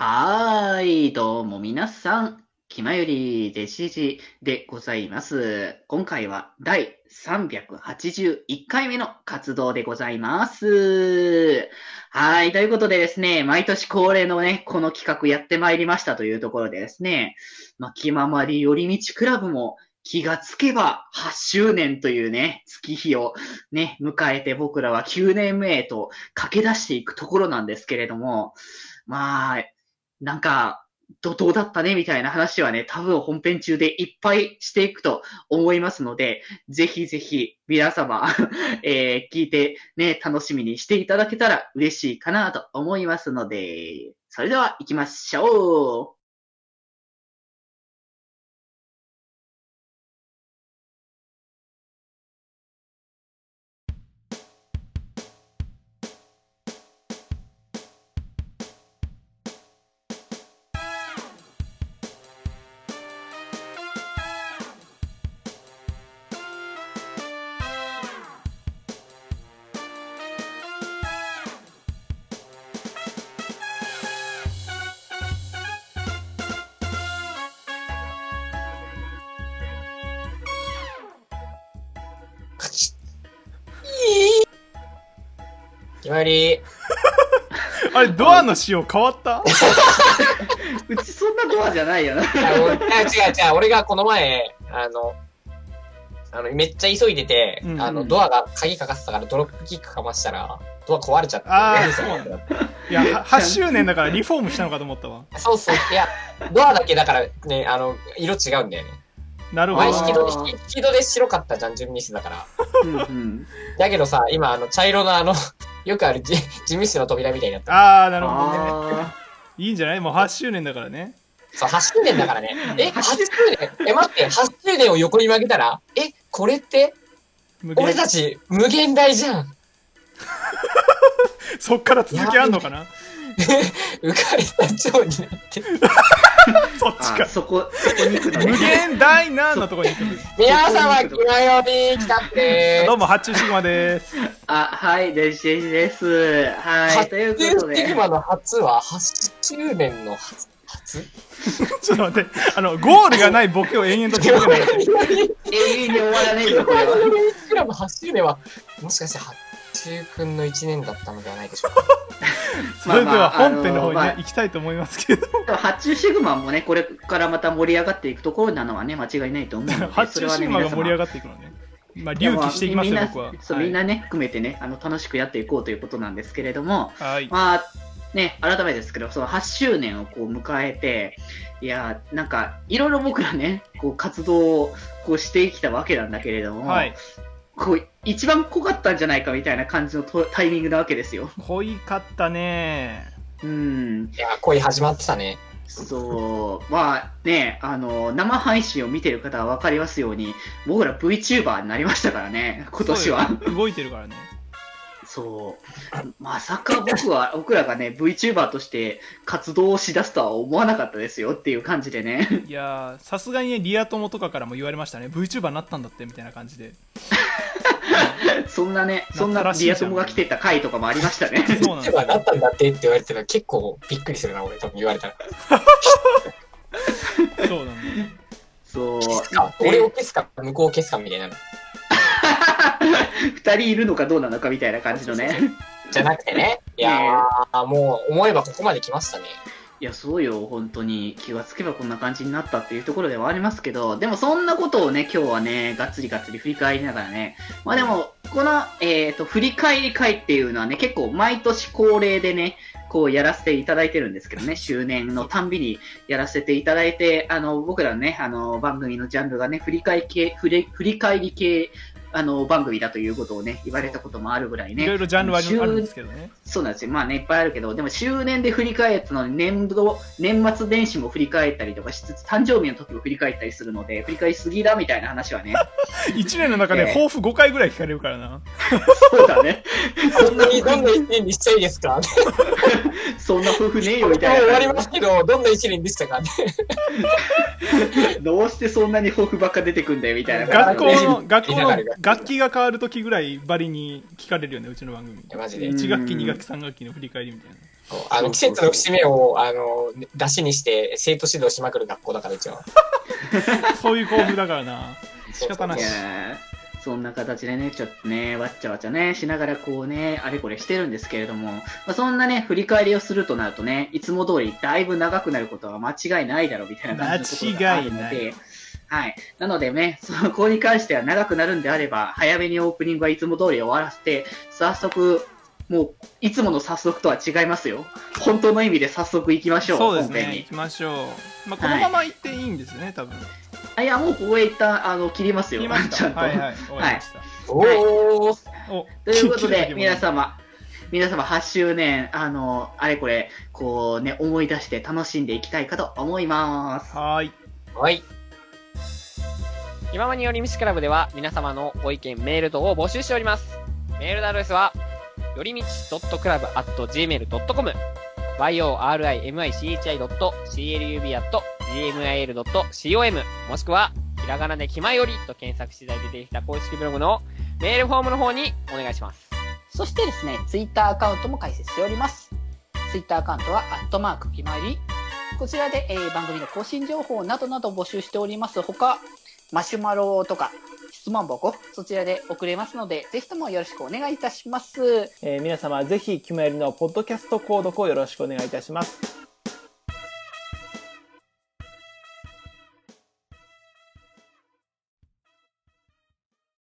はーい、どうも皆さん、気まよりでしじでございます。今回は第381回目の活動でございます。はい、ということでですね、毎年恒例のね、この企画やってまいりましたというところでですね、まあ、気ままり寄り道クラブも気がつけば8周年というね、月日をね、迎えて僕らは9年目へと駆け出していくところなんですけれども、まあ、なんか、怒涛だったね、みたいな話はね、多分本編中でいっぱいしていくと思いますので、ぜひぜひ皆様、えー聞いてね、楽しみにしていただけたら嬉しいかなと思いますので、それでは行きましょう。決まり。あれ、ドアの仕様変わった？うちそんなドアじゃないよな。あ違う違う、俺がこの前、あの、あの、めっちゃ急いでて、うんうんあの、ドアが鍵かかってたからドロップキックかましたら、ドア壊れちゃって。あーそうなんだいや、は8周年だからリフォームしたのかと思ったわ。そうそう。いや、ドアだけだからね、あの、色違うんだよね。なるほど前引き戸で、引き戸で白かったじゃん、純ミスだから。うんうんだけどさ、今、あの、茶色のあの、よくあるジジミスの扉みたいになった。ああ、なるほどね。あいいんじゃない？もう8周年だからね。そう、8周年だからね。え、8周年？え、待って、8周年を横に曲げたら、え、これって、俺たち無限大じゃん。そっから続きあんのかな？浮 かれた蝶になって。そっちか。そこ、そこに行くのね無限大なのとこに行く。皆様、気まより来たってどうも、発注シグマです。あ、はい、デジデジです。はい、ということで。シグマの初は8周年の初？初？ちょっと待って、あの、ゴールがないボケを延々と続けないで。永遠に終わらねえぞ、これは。クラブ8周年は、もしかして八中くんの1年だったのではないでしょうか。それでは本編の方にあのまあね、行きたいと思いますけど。発注シグマもね、これからまた盛り上がっていくところなのはね、間違いないと思うので、発注シグマが盛り上ががっていくのね。まあ、隆起していきますよ、僕は。みんなね、含めてね、あの、楽しくやっていこうということなんですけれども、はい。まあ、ね、改めてですけど、その8周年をこう迎えて、いや、なんか、いろいろ僕らね、こう活動をこうしてきたわけなんだけれども、はい。こう、一番濃かったんじゃないかみたいな感じのとタイミングなわけですよ。濃いかったね。うん。いや、恋始まってたね。そう、まあね、あの、生配信を見てる方は分かりますように、僕ら VTuber になりましたからね、今年は。動いてるからね。そう。まさか僕は、僕らがね、VTuber として活動をしだすとは思わなかったですよっていう感じでね。いやー、さすがにね、リア友とかからも言われましたね。VTuber になったんだって、みたいな感じで。そんなね、そんなリア友が来てた回とかもありましたね。そうなんでなったんだってって言われてたら結構びっくりするな、俺多分言われたら。そうなんだよ。そう。俺を消すか向こうを消すかみたいなの。二人いるのかどうなのかみたいな感じのね。じゃなくてね。いやー、もう思えばここまで来ましたね。いや、そうよ、本当に。気がつけばこんな感じになったっていうところではありますけど、でもそんなことをね、今日はね、がっつりがっつり振り返りながらね、まあでも、この、えっ、と、振り返り会っていうのはね、結構毎年恒例でね、こうやらせていただいてるんですけどね、周年のたんびにやらせていただいて、あの、僕らのね、あの、番組のジャンルがね、振り返り系、振り振り返り系、あの、番組だということをね、言われたこともあるぐらいね。いろいろジャンルはあ周るんですけどね。そうなんですよ。まあね、いっぱいあるけど、でも周年で振り返ったのに、年度、年末年始も振り返ったりとかしつつ、誕生日の時も振り返ったりするので、振り返りすぎだみたいな話はね。1年の中で抱負5回ぐらい聞かれるからな。そうだね。そんなにどんな一年にしちゃいいですか？そんな夫婦ねえよみたい終わりなますけど、どんな一年でしたか？ね。どうしてそんなに抱負ばっか出てくんだよみたいな感学じで。校の、学校の楽器が変わる時ぐらいバリに聞かれるよね、うちの番組。やマジで。1学期、2学期、3学期の振り返りみたいな。あの、季節の節目を、あの、出しにして、生徒指導しまくる学校だから、うちは。そういう校風だからな。仕方ないそんな形でね、ちょっとね、わっちゃわちゃね、しながらこうね、あれこれしてるんですけれども、まあ、そんなね、振り返りをするとなるとね、いつも通りだいぶ長くなることは間違いないだろうみたいな感じのところがあるの間違いで、はい。なのでね、そこに関しては長くなるんであれば、早めにオープニングはいつも通り終わらせて、早速、もう、いつもの早速とは違いますよ。本当の意味で早速行きましょう、そうですね。本編に行。きましょう。まあ、このまま行っていいんですね、多分。あいや、もうここへ一旦、あの、切りますよ。切りましちゃんと。た。はいはい。終わりました。おー。おということで、皆様、皆様8周年、あの、あれこれ、こうね、思い出して楽しんでいきたいかと思います。はーい。はい。今まによりみちクラブでは皆様のご意見、メール等を募集しております。メールのアドレスは、よりみち .club.gmail.com yorimichi.club.gmail.com もしくは、ひらがなできまよりと検索次第出てきた公式ブログのメールフォームの方にお願いします。そしてですね、ツイッターアカウントも開設しております。ツイッターアカウントは、アットマークきまり。こちらで、えー番組の更新情報などなど募集しておりますほか、マシュマロとか、質問箱、そちらで送れますので、ぜひともよろしくお願いいたします。えー皆様ぜひ、キムエリのポッドキャスト購読をよろしくお願いいたします。